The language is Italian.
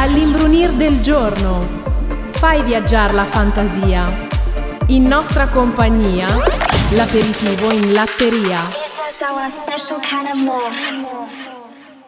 All'imbrunir del giorno, fai viaggiare la fantasia. In nostra compagnia, l'aperitivo in latteria. It's.